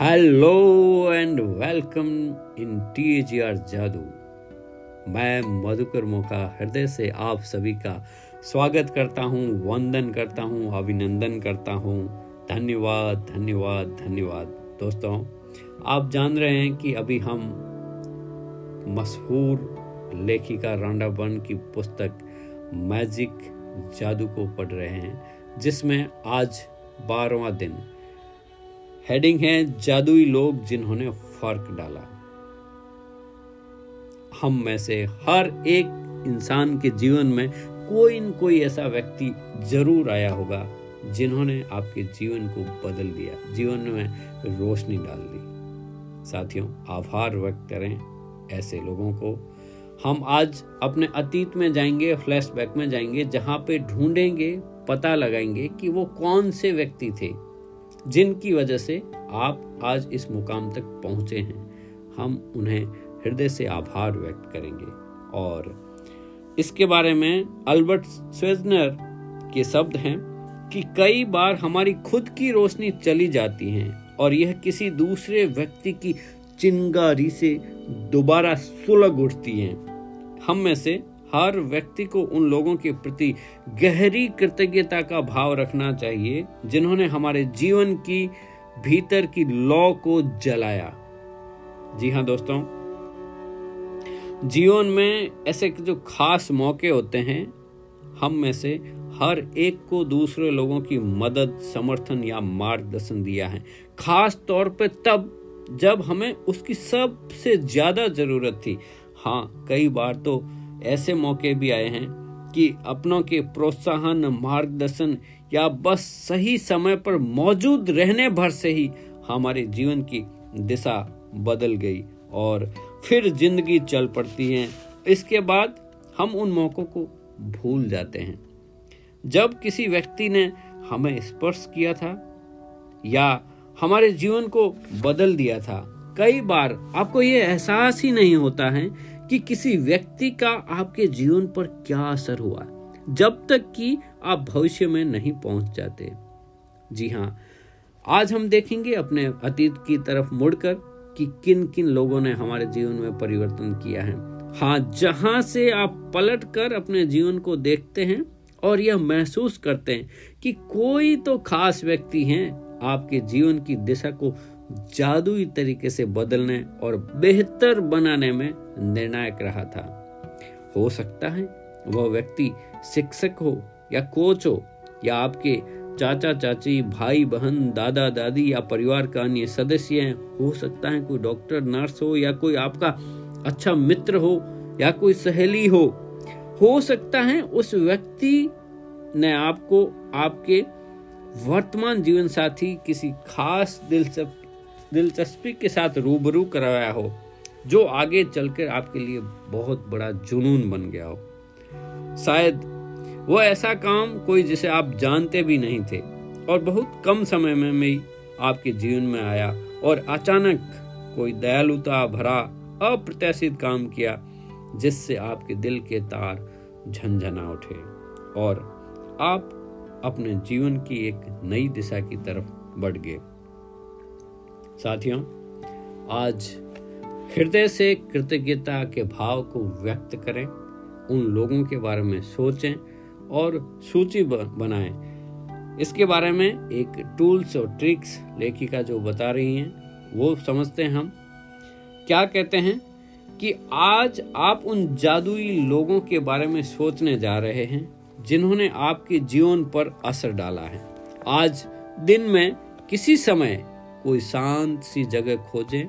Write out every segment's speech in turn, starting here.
Hello and welcome in tea जादू। मैं मधुकर मोका, हृदय से आप सभी का स्वागत करता हूँ, वंदन करता हूँ, अभिनंदन करता हूँ। धन्यवाद धन्यवाद धन्यवाद। दोस्तों, आप जान रहे हैं कि अभी हम मशहूर लेखिका रांडा बन की पुस्तक मैजिक जादू को पढ़ रहे हैं, जिसमें आज बारवा दिन हेडिंग है जादुई लोग जिन्होंने फ़र्क डाला। हम में से हर एक इंसान के जीवन में कोई न कोई ऐसा व्यक्ति ज़रूर आया होगा जिन्होंने आपके जीवन को बदल दिया, जीवन में रोशनी डाल दी। साथियों, आभार व्यक्त करें ऐसे लोगों को। हम आज अपने अतीत में जाएँगे फ्लैशबैक में जाएँगे, जहाँ पे ढूंढेंगे, पता लगाएँगे कि वो कौन से व्यक्ति थे। जिनकी वजह से आप आज इस मुकाम तक पहुँचे हैं। हम उन्हें हृदय से आभार व्यक्त करेंगे। और इसके बारे में अल्बर्ट स्वेजनर के शब्द हैं कि कई बार हमारी खुद की रोशनी चली जाती है और यह किसी दूसरे व्यक्ति की चिंगारी से दोबारा सुलग उठती है। हम में से हर व्यक्ति को उन लोगों के प्रति गहरी कृतज्ञता का भाव रखना चाहिए, जिन्होंने हमारे जीवन की, भीतर की लौ को जलाया। जी हाँ दोस्तों, जीवन में ऐसे जो खास मौके होते हैं, हम में से हर एक को दूसरे लोगों की मदद, समर्थन या मार्गदर्शन दिया है। खास तौर पे तब, जब हमें उसकी सबसे ज़्यादा ज़रूरत थी। हाँ कई बार तो ऐसे मौके भी आए हैं कि अपनों के प्रोत्साहन, मार्गदर्शन या बस सही समय पर मौजूद रहने भर से ही हमारे जीवन की दिशा बदल गई और फिर ज़िंदगी चल पड़ती है। इसके बाद हम उन मौकों को भूल जाते हैं। जब किसी व्यक्ति ने हमें स्पर्श किया था या हमारे जीवन को बदल दिया था, कई बार आपको ये एहसास ही नहीं होता है कि किसी व्यक्ति का आपके जीवन पर क्या असर हुआ? जब तक कि आप भविष्य में नहीं पहुँच जाते। जी हाँ आज हम देखेंगे अपने अतीत की तरफ़ मुड़कर कि किन किन लोगों ने हमारे जीवन में परिवर्तन किया है। हाँ जहाँ से आप पलट कर अपने जीवन को देखते हैं और यह महसूस करते हैं कि कोई तो खास व्यक्ति हैं आपके जीवन की दिशा को जादुई तरीके से बदलने और बेहतर बनाने में निर्णायक रहा था। हो सकता है वह व्यक्ति शिक्षक हो या कोच हो या आपके चाचा, चाची, भाई, बहन, दादा, दादी या परिवार का अन्य सदस्य हैं। हो सकता है कोई डॉक्टर, नर्स हो या कोई आपका अच्छा मित्र हो या कोई सहेली हो। हो सकता है उस व्यक्ति ने आपको आपके वर्तमान जीवन साथी किसी खास दिलचस्प दिलचस्पी के साथ रूबरू करवाया हो, जो आगे चलकर आपके लिए बहुत बड़ा जुनून बन गया हो। शायद वो ऐसा काम कोई जिसे आप जानते भी नहीं थे, और बहुत कम समय में मैं आपके जीवन में आया, और अचानक कोई दयालुता भरा, अप्रत्याशित काम किया, जिससे आपके दिल के तार झंझना उठे, और आप अपने जीवन की एक नई दिशा की तरफ़ बढ़ गए। साथियों, आज हृदय से कृतज्ञता के भाव को व्यक्त करें, उन लोगों के बारे में सोचें और सूची बनाएँ। इसके बारे में एक टूल्स और ट्रिक्स लेखिका जो बता रही हैं, वो समझते हैं हम। क्या कहते हैं कि आज आप उन जादुई लोगों के बारे में सोचने जा रहे हैं, जिन्होंने आपके जीवन पर असर डाला है। आज दिन में किसी समय कोई शांत सी जगह खोजें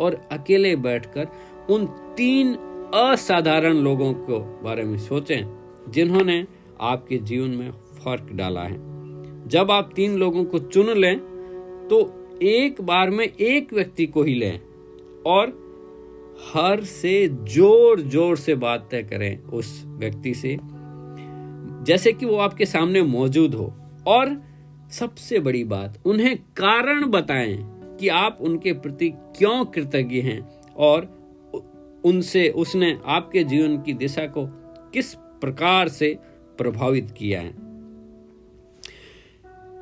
और अकेले बैठकर उन तीन असाधारण लोगों को बारे में सोचें, जिन्होंने आपके जीवन में फ़र्क डाला है। जब आप तीन लोगों को चुन लें तो एक बार में एक व्यक्ति को ही लें और हर से ज़ोर ज़ोर से बातें करें उस व्यक्ति से, जैसे कि वो आपके सामने मौजूद हो और सबसे बड़ी बात, उन्हें कारण बताएँ कि आप उनके प्रति क्यों कृतज्ञ हैं और उनसे, उसने आपके जीवन की दिशा को किस प्रकार से प्रभावित किया है।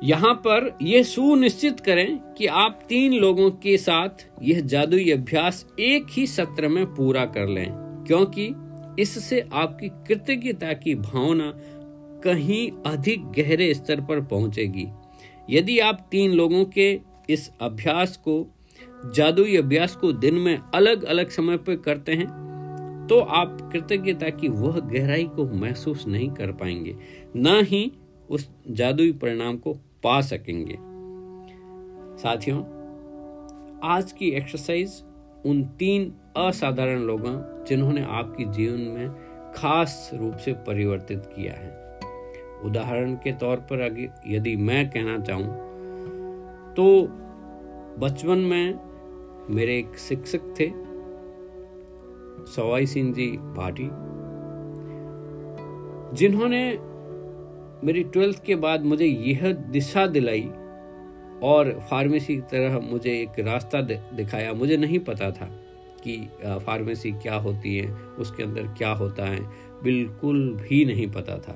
यहाँ पर यह सुनिश्चित करें कि आप तीन लोगों के साथ यह जादुई अभ्यास एक ही सत्र में पूरा कर लें, क्योंकि इससे आपकी कृतज्ञता की भावना कहीं अधिक गहरे स्तर पर पहुंचेगी। यदि आप तीन लोगों के इस अभ्यास को, जादुई अभ्यास को दिन में अलग अलग समय पर करते हैं तो आप कृतज्ञता की वह गहराई को महसूस नहीं कर पाएँगे, न ही उस जादुई परिणाम को पा सकेंगे। साथियों, आज की एक्सरसाइज उन तीन असाधारण लोगों जिन्होंने आपके जीवन में खास रूप से परिवर्तित किया है। उदाहरण के तौर पर अगर यदि मैं कहना चाहूँ तो बचपन में मेरे एक शिक्षक थे, सवाई सिंह जी भाटी जिन्होंने मेरी ट्वेल्थ के बाद मुझे यह दिशा दिलाई और फार्मेसी की तरह मुझे एक रास्ता दिखाया। मुझे नहीं पता था कि फार्मेसी क्या होती है, उसके अंदर क्या होता है, बिल्कुल भी नहीं पता था।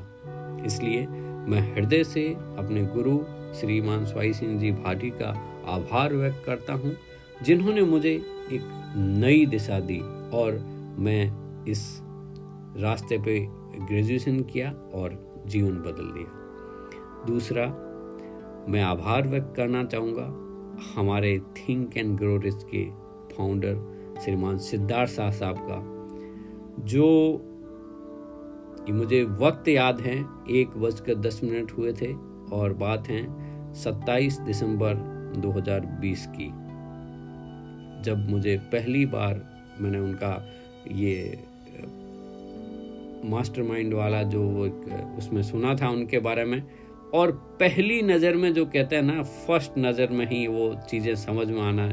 इसलिए मैं हृदय से अपने गुरु श्रीमान स्वाई सिंह जी भाटी का आभार व्यक्त करता हूँ, जिन्होंने मुझे एक नई दिशा दी और मैं इस रास्ते पे ग्रेजुएशन किया और जीवन बदल दिया। दूसरा, मैं आभार व्यक्त करना चाहूँगा हमारे थिंक एंड ग्रो रिच के फाउंडर श्रीमान सिद्धार्थ शाह साहब का, जो मुझे वक्त याद है, एक बजकर दस मिनट हुए थे और बात है 27 दिसंबर 2020 की। जब मुझे पहली बार मैंने उनका ये मास्टरमाइंड वाला जो उसमें सुना था उनके बारे में, और पहली नज़र में जो कहते हैं ना, फ़र्स्ट नज़र में ही वो चीज़ें समझ में आना,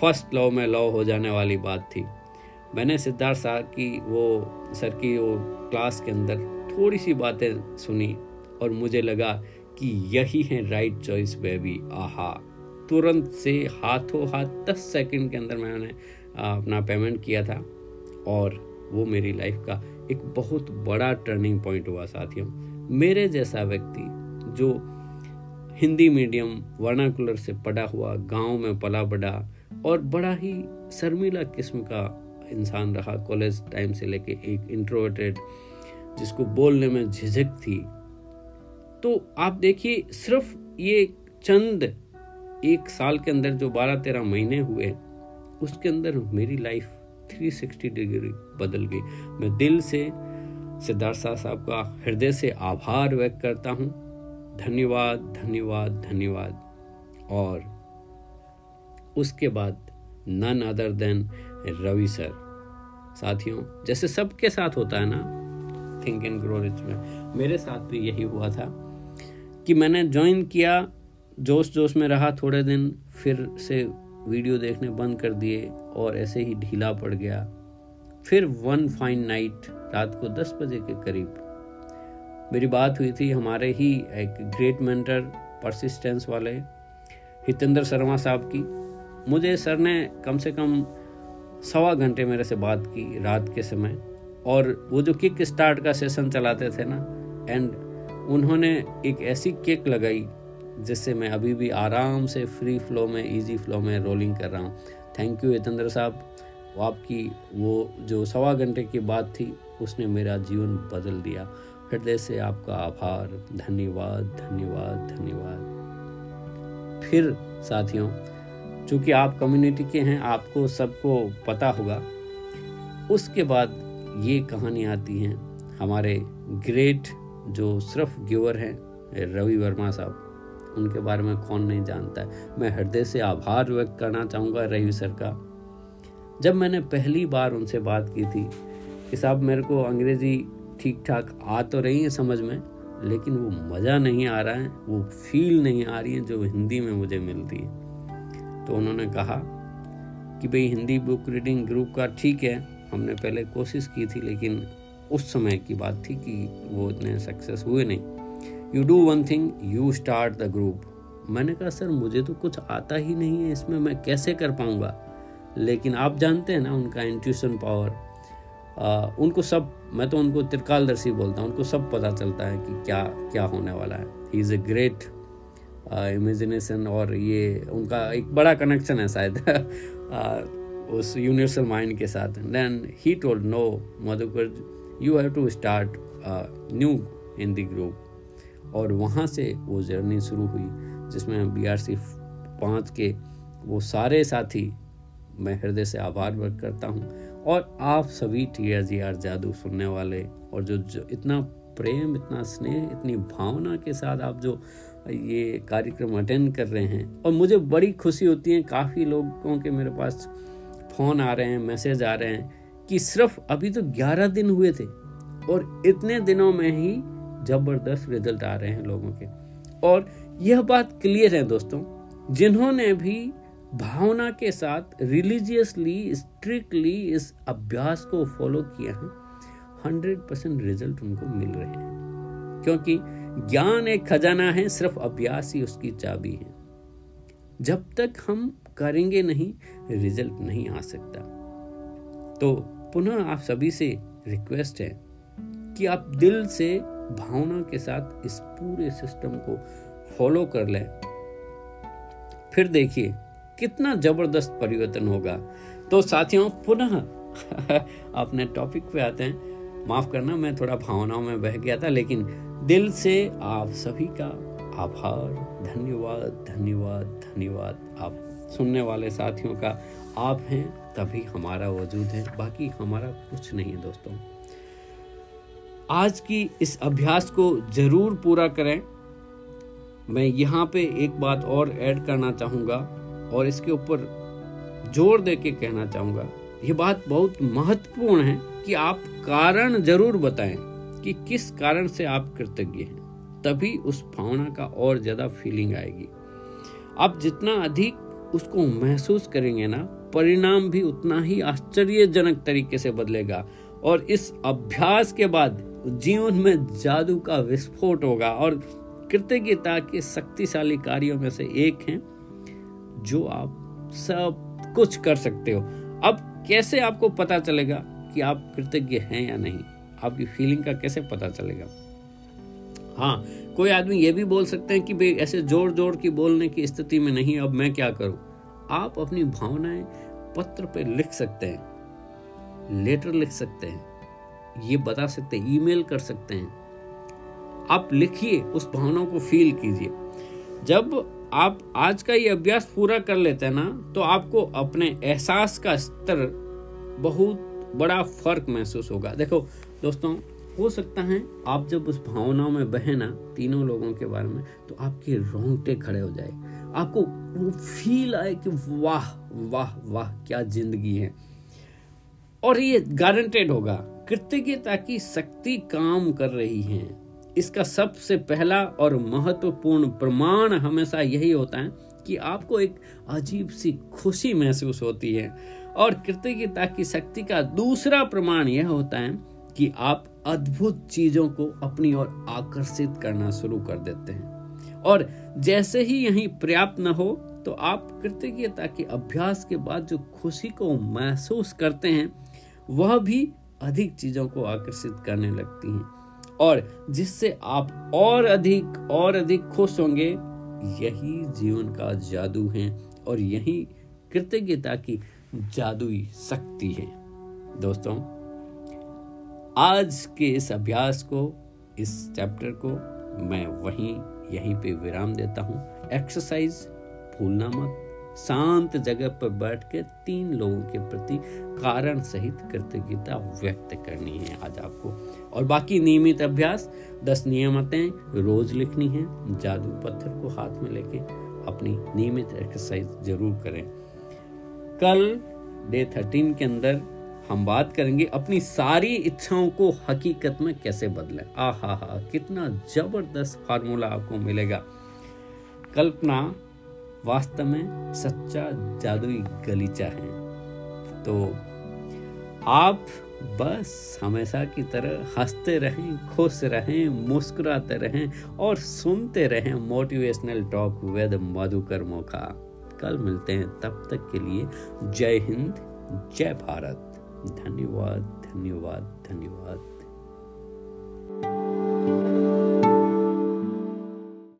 फ़र्स्ट लव में लव हो जाने वाली बात थी। मैंने सिद्धार्थ साहब की वो, सर की वो क्लास के अंदर थोड़ी सी बातें सुनी और मुझे लगा कि यही है राइट चॉइस बेबी आहा। तुरंत से हाथों हाथ दस सेकंड के अंदर मैंने अपना पेमेंट किया था और वो मेरी लाइफ का एक बहुत बड़ा टर्निंग पॉइंट हुआ साथियों। मेरे जैसा व्यक्ति जो हिंदी मीडियम वर्नाकुलर से पढ़ा हुआ, गाँव में पला बड़ा और बड़ा ही शर्मिला किस्म का इंसान रहा कॉलेज टाइम से लेके एक इंट्रोवर्टेड जिसको बोलने में झिझक थी। तो आप देखिए, सिर्फ़ ये चंद एक साल के अंदर जो बारह तेरह महीने हुए, उसके अंदर मेरी लाइफ 360 डिग्री बदल गई। मैं दिल से, सिद्धार्थ शाह साहब का हृदय से आभार व्यक्त करता हूँ। धन्यवाद धन्यवाद धन्यवाद। और उसके बाद none other than Ravi sir. साथियों, जैसे सबके साथ होता है ना थिंक एंड ग्रो रिच में, मेरे साथ भी यही हुआ था कि मैंने ज्वाइन किया जोश जोश में रहा थोड़े दिन, फिर से वीडियो देखने बंद कर दिए और ऐसे ही ढीला पड़ गया। फिर वन फाइन नाइट रात को दस बजे के करीब। मेरी बात हुई थी हमारे ही एक ग्रेट मेंटर परसिस्टेंस वाले, हितेंद्र शर्मा साहब की। मुझे सर ने कम से कम सवा घंटे मेरे से बात की रात के समय। और वो जो किक स्टार्ट का सेशन चलाते थे ना एंड उन्होंने एक ऐसी किक लगाई, जिससे मैं अभी भी आराम से फ्री फ्लो में इजी फ्लो में रोलिंग कर रहा हूँ। थैंक यू हितेंद्र साहब। वो आपकी, वो जो सवा घंटे की बात थी, उसने मेरा जीवन बदल दिया। हृदय से आपका आभार। धन्यवाद धन्यवाद धन्यवाद। फिर साथियों चूँकि आप कम्युनिटी के हैं, आपको सबको पता होगा। उसके बाद ये कहानी आती हैं हमारे ग्रेट जो सिर्फ़ गिवर हैं, रवि वर्मा साहब। उनके बारे में कौन नहीं जानता है। मैं हृदय से आभार व्यक्त करना चाहूँगा रवि सर का। जब मैंने पहली बार उनसे बात की थी कि साहब, मेरे को अंग्रेज़ी ठीक ठाक आ तो रही है समझ में, लेकिन वो मज़ा नहीं आ रहा है, वो फील नहीं आ रही है जो हिंदी में मुझे मिलती है। तो उन्होंने कहा कि भाई, हिंदी बुक रीडिंग ग्रुप का ठीक है, हमने पहले कोशिश की थी, लेकिन उस समय की बात थी कि वो इतने सक्सेस हुए नहीं। You do one thing you start the group मैंने कहा, सर, मुझे तो कुछ आता ही नहीं है, इसमें मैं कैसे कर पाऊँगा? लेकिन आप जानते हैं ना, उनका इंट्यूशन पावर उनको सब, मैं तो उनको त्रिकालदर्शी बोलता हूँ, उनको सब पता चलता है कि क्या क्या होने वाला है। He is a great imagination और ये उनका एक बड़ा कनेक्शन है शायद उस यूनिवर्सल माइंड के साथ। Then he told no Madhukar you have to start new in the group और वहाँ से वो जर्नी शुरू हुई जिसमें बी आर सी पाँच के वो सारे साथी मैं हृदय से आभार व्यक्त करता हूँ। और आप सभी टी आर जी आर जादू सुनने वाले और जो, जो इतना प्रेम इतना स्नेह इतनी भावना के साथ आप जो ये कार्यक्रम अटेंड कर रहे हैं। और मुझे बड़ी खुशी होती है, काफ़ी लोगों के मेरे पास फ़ोन आ रहे हैं मैसेज आ रहे हैं कि सिर्फ़ अभी तो 11 दिन हुए थे और इतने दिनों में ही ज़बरदस्त रिज़ल्ट आ रहे हैं लोगों के। और यह बात क्लियर है दोस्तों, जिन्होंने भी भावना के साथ रिलीजियसली स्ट्रिक्टली इस अभ्यास को फॉलो किया है हंड्रेड परसेंट रिज़ल्ट उनको मिल रहे हैं। क्योंकि ज्ञान एक खजाना है, सिर्फ़ अभ्यास ही उसकी चाबी है। जब तक हम करेंगे नहीं, रिज़ल्ट नहीं आ सकता। तो पुनः आप सभी से रिक्वेस्ट है कि आप दिल से भावना के साथ इस पूरे सिस्टम को फॉलो कर लें। फिर देखिए, कितना ज़बरदस्त परिवर्तन होगा। तो साथियों, पुनः अपने टॉपिक पे आते हैं। माफ़ करना, मैं थोड़ा भावनाओं में बह गया था, लेकिन दिल से आप सभी का आभार, धन्यवाद धन्यवाद धन्यवाद। आप सुनने वाले साथियों का आप हैं, तभी हमारा वजूद है, बाकी हमारा कुछ नहीं है दोस्तों। आज की इस अभ्यास को ज़रूर पूरा करें। मैं यहाँ पे एक बात और ऐड करना चाहूँगा और इसके ऊपर ज़ोर दे के कहना चाहूँगा। ये बात बहुत महत्वपूर्ण है कि आप कारण ज़रूर बताएँ। कि किस कारण से आप कृतज्ञ हैं, तभी उस भावना का और ज़्यादा फीलिंग आएगी। आप जितना अधिक उसको महसूस करेंगे ना, परिणाम भी उतना ही आश्चर्यजनक तरीके से बदलेगा और इस अभ्यास के बाद जीवन में जादू का विस्फोट होगा और कृतज्ञता के शक्तिशाली कार्यों में से एक है जो आप सब कुछ कर सकते हो। अब कैसे आपको पता चलेगा कि आप कृतज्ञ हैं या नहीं? आपकी फीलिंग का कैसे पता चलेगा? हाँ कोई आदमी ये भी बोल सकते हैं कि भाई ऐसे ज़ोर ज़ोर की बोलने की स्थिति में नहीं, अब मैं क्या करूँ? आप अपनी भावनाएँ पत्र पे लिख सकते हैं लेटर लिख सकते हैं, ये बता सकते हैं ईमेल कर सकते हैं। आप लिखिए, उस भावनाओं को फील कीजिए। जब आप आज का ये अभ्यास पूरा कर लेते हैं ना तो आपको अपने एहसास का स्तर बहुत बड़ा फ़र्क महसूस होगा। देखो दोस्तों, हो सकता है आप जब उस भावनाओं में बहे ना तीनों लोगों के बारे में तो आपके रोंगटे खड़े हो जाए। आपको वो फील आए कि वाह वाह वाह, क्या ज़िंदगी है। और ये गारंटेड होगा, कृतज्ञता की शक्ति काम कर रही है। इसका सबसे पहला और महत्वपूर्ण प्रमाण हमेशा यही होता है कि आपको एक अजीब सी खुशी महसूस होती है। और कृतज्ञता की शक्ति का दूसरा प्रमाण यह होता है कि आप अद्भुत चीज़ों को अपनी ओर आकर्षित करना शुरू कर देते हैं। और जैसे ही यही पर्याप्त न हो तो आप कृतज्ञता के अभ्यास के बाद जो खुशी को महसूस करते हैं, वह भी अधिक चीज़ों को आकर्षित करने लगती हैं। और जिससे आप और अधिक और अधिक खुश होंगे, यही जीवन का जादू है और यही कृतज्ञता की जादुई शक्ति है। दोस्तों आज के इस अभ्यास को, इस चैप्टर को मैं वहीं, यहीं पे विराम देता हूँ। एक्सरसाइज भूलना मत। शांत जगह पर बैठ के तीन लोगों के प्रति कारण सहित कृतज्ञता व्यक्त करनी है आज आपको। और बाकी नियमित अभ्यास, दस नियमतें रोज लिखनी है, जादू पत्थर को हाथ में लेके अपनी नियमित एक्सरसाइज ज़रूर करें। कल डे थर्टीन के अंदर हम बात करेंगे अपनी सारी इच्छाओं को हकीकत में कैसे बदलें। आ हा हा कितना ज़बरदस्त फार्मूला आपको मिलेगा। कल्पना, वास्तव में सच्चा जादुई गलीचा है। तो आप बस हमेशा की तरह हँसते रहें, खुश रहें, मुस्कुराते रहें और सुनते रहें motivational talk with Madhukar Mokha कल मिलते हैं तब तक के लिए जय हिंद, जय भारत। धन्यवाद धन्यवाद धन्यवाद।